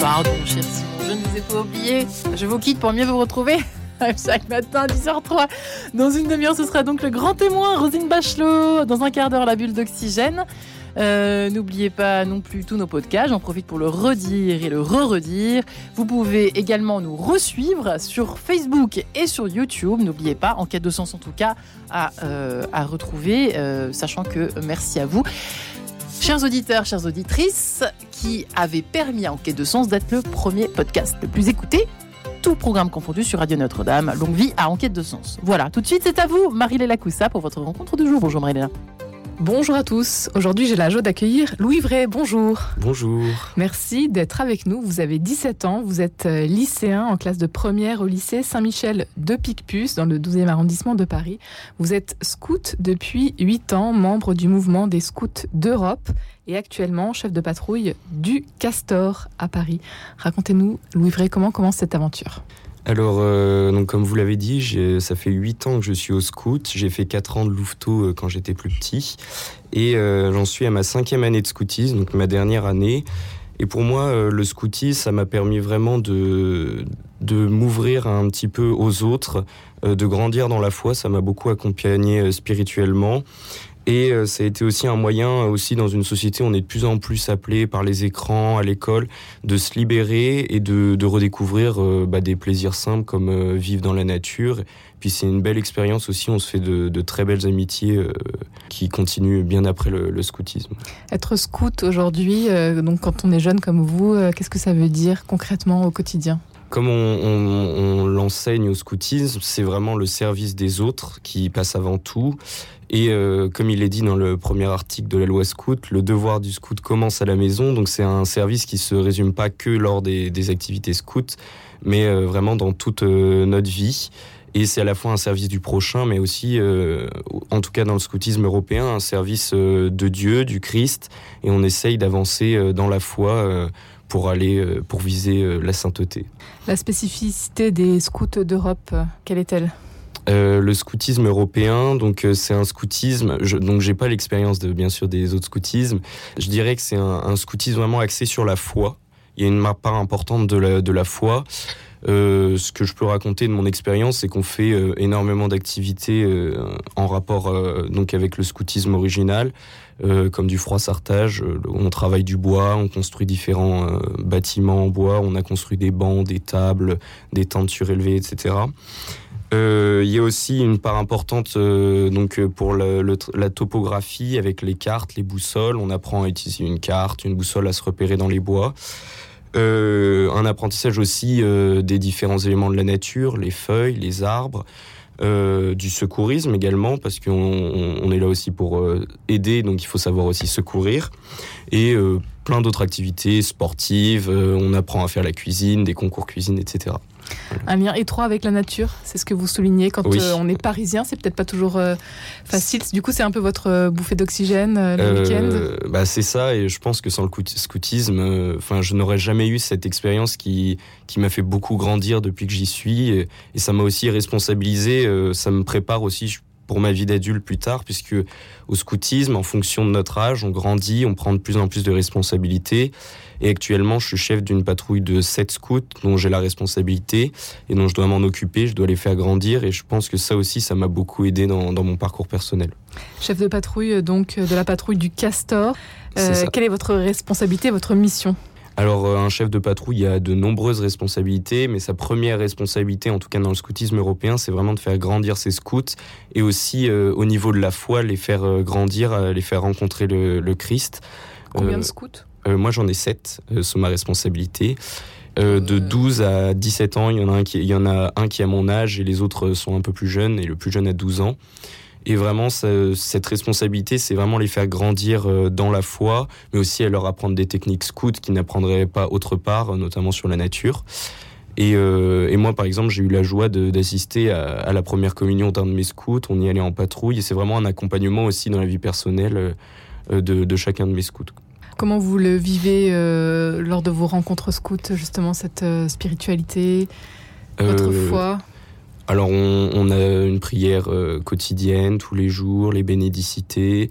Pardon, cher Simon, je ne vous ai pas oublié. Je vous quitte pour mieux vous retrouver. Chaque matin, 10h03. Dans une demi-heure, ce sera donc le grand témoin, Rosine Bachelot. Dans un quart d'heure, la bulle d'oxygène. Euh, N'oubliez pas non plus tous nos podcasts. J'en profite pour le redire et le re-redire. Vous pouvez également nous resuivre sur Facebook et sur YouTube. N'oubliez pas, en quête de sens en tout cas, à, euh, à retrouver. Euh, sachant que merci à vous. Chers auditeurs, chères auditrices, qui avaient permis à Enquête de Sens d'être le premier podcast le plus écouté, tout programme confondu sur Radio Notre-Dame. Longue vie à Enquête de Sens. Voilà, tout de suite, c'est à vous, Marie-Léla Coussa, pour votre rencontre du jour. Bonjour Marie-Léla. Bonjour à tous. Aujourd'hui, j'ai la joie d'accueillir Louis Vray. Bonjour. Bonjour. Merci d'être avec nous. Vous avez 17 ans. Vous êtes euh, lycéen en classe de première au lycée Saint-Michel de Picpus dans le 12e arrondissement de Paris. Vous êtes scout depuis 8 ans, membre du mouvement des scouts d'Europe et actuellement chef de patrouille du Castor à Paris. Racontez-nous, Louis Vray, comment commence cette aventure? Alors, euh, donc comme vous l'avez dit, ça fait 8 ans que je suis au scout. J'ai fait 4 ans de louveteau euh, quand j'étais plus petit. Et euh, j'en suis à ma cinquième année de scoutisme, donc ma dernière année. Et pour moi, le scoutisme, ça m'a permis vraiment de, m'ouvrir un petit peu aux autres, de grandir dans la foi. Ça m'a beaucoup accompagné spirituellement. Et euh, ça a été aussi un moyen, euh, aussi dans une société, on est de plus en plus appelé par les écrans, à l'école, de se libérer et de, redécouvrir euh, bah, des plaisirs simples comme vivre dans la nature. Puis c'est une belle expérience aussi, on se fait de, très belles amitiés qui continuent bien après le, le scoutisme. Être scout aujourd'hui, donc quand on est jeune comme vous, qu'est-ce que ça veut dire concrètement au quotidien? Comme on, l'enseigne au scoutisme, c'est vraiment le service des autres qui passe avant tout. Et euh, comme il est dit dans le premier article de la loi scout, le devoir du scout commence à la maison. Donc c'est un service qui se résume pas que lors des, activités scouts, mais euh, vraiment dans toute euh, notre vie. Et c'est à la fois un service du prochain, mais aussi, en tout cas dans le scoutisme européen, un service de Dieu, du Christ. Et on essaye d'avancer dans la foi pour aller, euh, pour viser euh, la sainteté. La spécificité des scouts d'Europe, euh, quelle est-elle? Euh, le scoutisme européen, donc euh, c'est un scoutisme. Je, donc j'ai pas l'expérience de bien sûr des autres scoutismes. Je dirais que c'est un, un scoutisme vraiment axé sur la foi. Il y a une part importante de la, de la foi. Euh, ce que je peux raconter de mon expérience, c'est qu'on fait euh, énormément d'activités euh, en rapport donc avec le scoutisme original, comme du froissartage. On travaille du bois, on construit différents bâtiments en bois, on a construit des bancs, des tables, des tentes surélevées, etc. Il y a aussi une part importante donc pour tr- la topographie avec les cartes, les boussoles. On apprend à utiliser une carte, une boussole à se repérer dans les bois. Euh, un apprentissage aussi euh, des différents éléments de la nature, les feuilles, les arbres, euh, du secourisme également parce qu'on on- on est là aussi pour aider, donc il faut savoir aussi secourir et plein d'autres activités sportives. On apprend à faire la cuisine, des concours cuisine, etc. Un lien étroit avec la nature, c'est ce que vous soulignez quand Oui. euh, on est parisien, c'est peut-être pas toujours euh, facile. Du coup, c'est un peu votre euh, bouffée d'oxygène le week-end? Bah c'est ça et je pense que sans le cout- scoutisme, enfin je n'aurais jamais eu cette expérience qui qui m'a fait beaucoup grandir depuis que j'y suis et, et ça m'a aussi responsabilisé, ça me prépare aussi je- pour ma vie d'adulte plus tard puisque au scoutisme en fonction de notre âge, on grandit, on prend de plus en plus de responsabilités et actuellement je suis chef d'une patrouille de 7 scouts dont j'ai la responsabilité et dont je dois m'en occuper, je dois les faire grandir et je pense que ça aussi ça m'a beaucoup aidé dans, dans mon parcours personnel. Chef de patrouille, euh, donc euh, de la patrouille du Castor. Euh, quelle est votre responsabilité, votre mission? Alors, euh, un chef de patrouille a de nombreuses responsabilités, mais sa première responsabilité, en tout cas dans le scoutisme européen, c'est vraiment de faire grandir ses scouts et aussi euh, au niveau de la foi, les faire euh, grandir, les faire rencontrer le, le Christ. Combien de scouts? Moi, j'en ai sept sous ma responsabilité. Euh, de 12 à 17 ans, il y en a un qui, il y en a un qui a mon âge et les autres sont un peu plus jeunes et le plus jeune a 12 ans. Et vraiment, ça- cette responsabilité, c'est vraiment les faire grandir euh, dans la foi, mais aussi à leur apprendre des techniques scouts qu'ils n'apprendraient pas autre part, euh, notamment sur la nature. Et, euh, et moi, par exemple, j'ai eu la joie d'assister à, à la première communion d'un de mes scouts. On y allait en patrouille et c'est vraiment un accompagnement aussi dans la vie personnelle de, de chacun de mes scouts. Comment vous le vivez euh, lors de vos rencontres scouts, justement, cette euh, spiritualité, votre foi? Alors, on, on a une prière euh, quotidienne tous les jours, les bénédicités.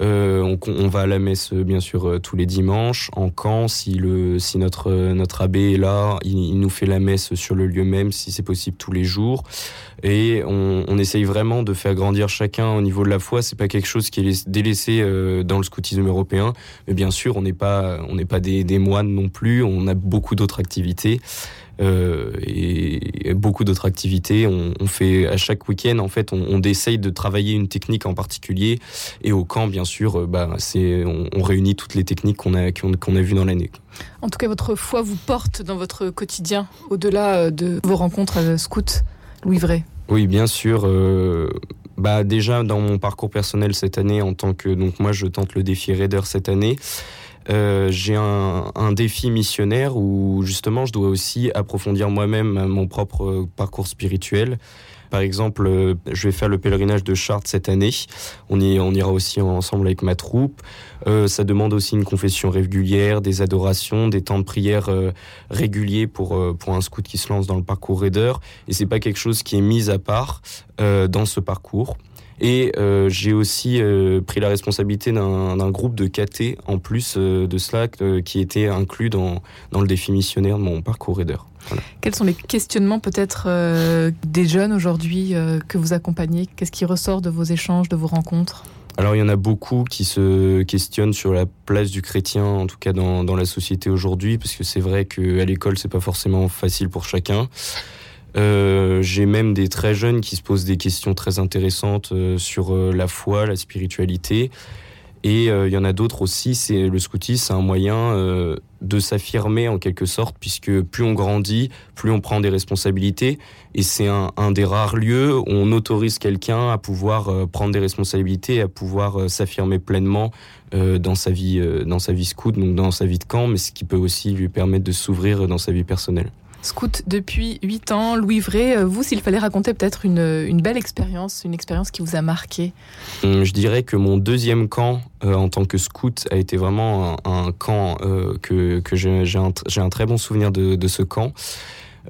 on, on, va à la messe bien sûr tous les dimanches. En camp, si, le, si notre, notre abbé est là, il, nous fait la messe sur le lieu même, si c'est possible tous les jours. Et on, on, essaye vraiment de faire grandir chacun au niveau de la foi. C'est pas quelque chose qui est délaissé dans le scoutisme européen, mais bien sûr, on n'est pas on n'est pas des, des moines non plus. On a beaucoup d'autres activités. Euh, et, beaucoup d'autres activités. On, fait à chaque week-end, en fait, on, essaye de travailler une technique en particulier. Et au camp, bien sûr, euh, bah, c'est, on, réunit toutes les techniques qu'on a, qu'on, a vues dans l'année. En tout cas, votre foi vous porte dans votre quotidien, au-delà euh, de vos rencontres scouts, Louis Vrai. Oui, bien sûr. Bah déjà dans mon parcours personnel cette année, en tant que donc moi je tente le défi Raider cette année. Euh, j'ai un, un, défi missionnaire où justement je dois aussi approfondir moi-même mon propre euh, parcours spirituel. Par exemple, euh, je vais faire le pèlerinage de Chartres cette année. On, y, on ira aussi ensemble avec ma troupe. Euh, ça demande aussi une confession régulière, des adorations, des temps de prière euh, réguliers pour, pour un scout qui se lance dans le parcours Raider. Et c'est pas quelque chose qui est mis à part dans ce parcours. Et j'ai aussi pris la responsabilité d'un groupe de KT en plus de cela qui était inclus dans, dans le défi missionnaire de mon parcours Raider. Quels sont les questionnements peut-être des jeunes aujourd'hui que vous accompagnez? Qu'est-ce qui ressort de vos échanges, de vos rencontres? Alors il y en a beaucoup qui se questionnent sur la place du chrétien, en tout cas dans, dans la société aujourd'hui, parce que c'est vrai qu'à l'école c'est pas forcément facile pour chacun. Euh, j'ai même des très jeunes qui se posent des questions très intéressantes euh, sur euh, la foi, la spiritualité. Et il y en a d'autres aussi. C'est le scoutisme, c'est un moyen de s'affirmer en quelque sorte, puisque plus on grandit, plus on prend des responsabilités. Et c'est un, des rares lieux où on autorise quelqu'un à pouvoir prendre des responsabilités, à pouvoir s'affirmer pleinement dans sa vie, dans sa vie scout, donc dans sa vie de camp, mais ce qui peut aussi lui permettre de s'ouvrir dans sa vie personnelle. Scout depuis 8 ans, Louis Vrai, euh, vous, s'il fallait raconter peut-être une, belle expérience, une expérience qui vous a marqué hum, Je dirais que mon deuxième camp euh, en tant que scout a été vraiment un, camp euh, que, j'ai un, très bon souvenir de ce camp.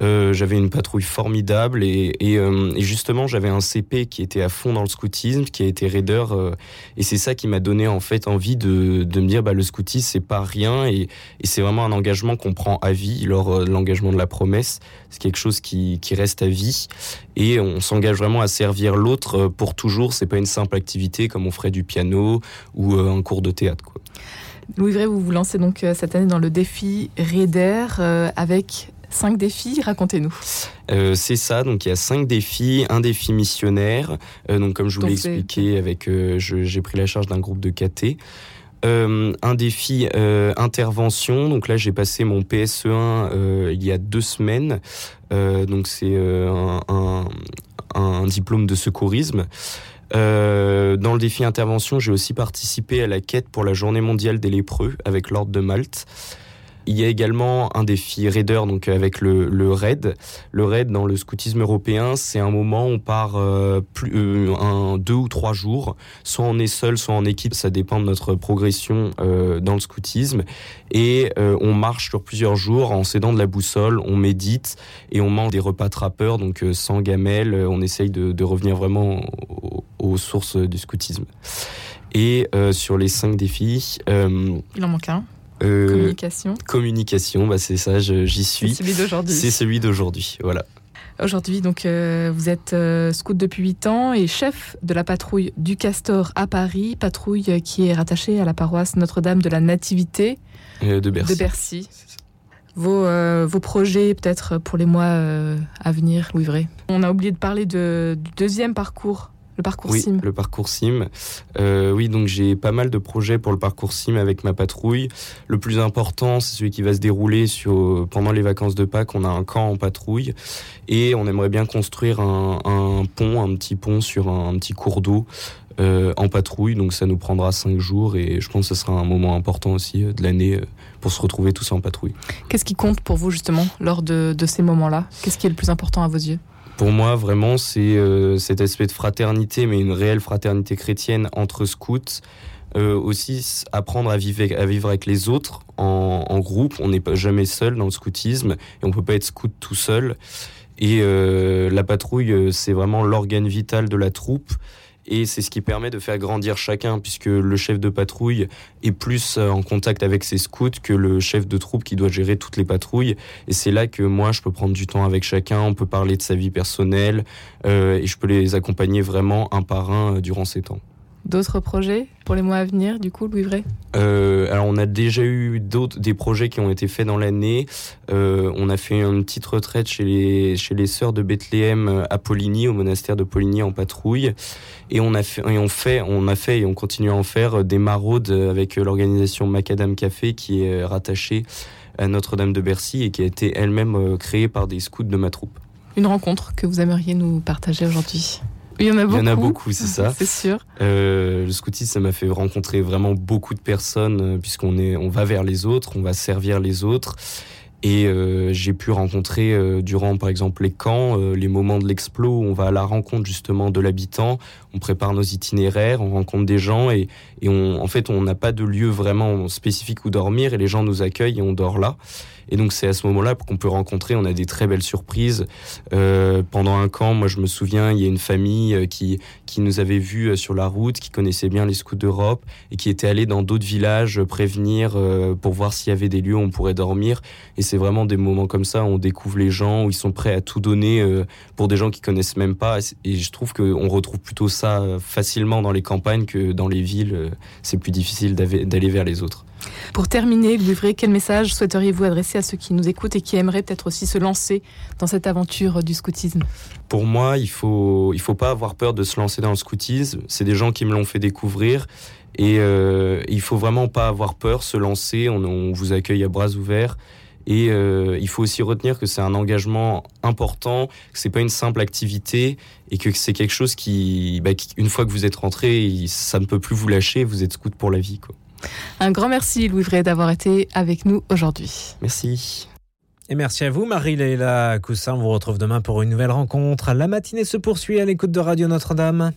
Euh, j'avais une patrouille formidable et, euh, justement j'avais un CP qui était à fond dans le scoutisme, qui a été raider euh, et c'est ça qui m'a donné en fait envie de, me dire bah le scoutisme c'est pas rien et, c'est vraiment un engagement qu'on prend à vie lors de l'engagement de la promesse. C'est quelque chose qui, qui reste à vie et on s'engage vraiment à servir l'autre pour toujours. C'est pas une simple activité comme on ferait du piano ou un cours de théâtre. Quoi. Louis Vrai, vous vous lancez donc cette année dans le défi Raider avec Cinq défis, racontez-nous. Euh, c'est ça, donc il y a cinq défis, un défi missionnaire, euh, donc comme je vous l'ai expliqué, avec euh, j'ai pris la charge d'un groupe de KT. un défi intervention, donc là j'ai passé mon PSE1 il y a deux semaines, donc c'est un, un, diplôme de secourisme. dans le défi intervention, j'ai aussi participé à la quête pour la journée mondiale des lépreux avec l'ordre de Malte. Il y a également un défi raider, donc avec le, le raid. Le raid dans le scoutisme européen, c'est un moment où on part euh, plus, euh, un, deux ou trois jours. Soit on est seul, soit en équipe, ça dépend de notre progression euh, dans le scoutisme. Et on marche sur plusieurs jours en s'aidant de la boussole, on médite et on mange des repas trappeurs, donc sans gamelle. On essaye de, revenir vraiment aux, sources du scoutisme. Et sur les cinq défis... Il en manque un. Euh, communication. Communication, bah c'est ça, j'y suis. C'est celui d'aujourd'hui. C'est celui d'aujourd'hui, voilà. Aujourd'hui, donc, euh, vous êtes euh, scout depuis 8 ans et chef de la patrouille du Castor à Paris, patrouille qui est rattachée à la paroisse Notre-Dame de la Nativité de Bercy. De Bercy. Vos, vos, projets peut-être pour les mois à venir, Louis Vrai. On a oublié de parler de, du deuxième parcours le parcours oui, SIM. Le parcours SIM. Euh, oui, donc j'ai pas mal de projets pour le parcours SIM avec ma patrouille. Le plus important, c'est celui qui va se dérouler sur, pendant les vacances de Pâques. On a un camp en patrouille et on aimerait bien construire un, un pont, un petit pont sur un, petit cours d'eau. Euh, en patrouille, donc ça nous prendra cinq jours et je pense que ce sera un moment important aussi euh, de l'année pour se retrouver tous en patrouille. Qu'est-ce qui compte pour vous justement lors de, de ces moments-là? Qu'est-ce qui est le plus important à vos yeux? Pour moi, vraiment, c'est euh, cet aspect de fraternité, mais une réelle fraternité chrétienne entre scouts. Euh, aussi apprendre à vivre, à vivre avec les autres en, groupe. On n'est pas jamais seul dans le scoutisme et on peut pas être scout tout seul. Et euh, la patrouille, c'est vraiment l'organe vital de la troupe. Et c'est ce qui permet de faire grandir chacun puisque le chef de patrouille est plus en contact avec ses scouts que le chef de troupe qui doit gérer toutes les patrouilles et c'est là que moi je peux prendre du temps avec chacun, on peut parler de sa vie personnelle et je peux les accompagner vraiment un par un durant ces temps. D'autres projets pour les mois à venir, du coup, Louis Vrai euh, Alors, on a déjà eu d'autres des projets qui ont été faits dans l'année. Euh, on a fait une petite retraite chez les chez les sœurs de Bethléem euh, à Poligny, au monastère de Poligny en patrouille, et on a fait et on fait on a fait et on continue à en faire des maraudes avec l'organisation Macadam Café qui est rattachée à Notre-Dame de Bercy et qui a été elle-même créée par des scouts de ma troupe. Une rencontre que vous aimeriez nous partager aujourd'hui? Il y en a beaucoup. Il y en a beaucoup, c'est ça. c'est sûr. Euh, le scoutisme, ça m'a fait rencontrer vraiment beaucoup de personnes, euh, puisqu'on est, on va vers les autres, on va servir les autres. Et euh, j'ai pu rencontrer euh, durant, par exemple, les camps, les moments de l'explo, où on va à la rencontre justement de l'habitant, on prépare nos itinéraires, on rencontre des gens et, et on, en fait, on n'a pas de lieu vraiment spécifique où dormir et les gens nous accueillent et on dort là. Et donc c'est à ce moment-là qu'on peut rencontrer, on a des très belles surprises. Euh, pendant un camp, moi je me souviens, il y a une famille euh, qui, qui nous avait vus euh, sur la route, qui connaissait bien les scouts d'Europe et qui était allé dans d'autres villages prévenir pour voir s'il y avait des lieux où on pourrait dormir. Et c'est vraiment des moments comme ça où on découvre les gens, où ils sont prêts à tout donner pour des gens qui connaissent même pas. Et je trouve qu'on retrouve plutôt ça facilement dans les campagnes que dans les villes. C'est plus difficile d'aller vers les autres. Pour terminer, Louis quel message souhaiteriez-vous adresser à ceux qui nous écoutent et qui aimeraient peut-être aussi se lancer dans cette aventure du scoutisme? Pour moi, il faut il faut pas avoir peur de se lancer dans le scoutisme. C'est des gens qui me l'ont fait découvrir et euh, il faut vraiment pas avoir peur, se lancer. On, vous accueille à bras ouverts. Et euh, il faut aussi retenir que c'est un engagement important, que c'est pas une simple activité et que c'est quelque chose qui, bah, qui, une fois que vous êtes rentré, ça ne peut plus vous lâcher. Vous êtes scout pour la vie, quoi. Un grand merci Louis Vray d'avoir été avec nous aujourd'hui. Merci. Et merci à vous, Marie-Léla Coussin. On vous retrouve demain pour une nouvelle rencontre. La matinée se poursuit à l'écoute de Radio Notre-Dame.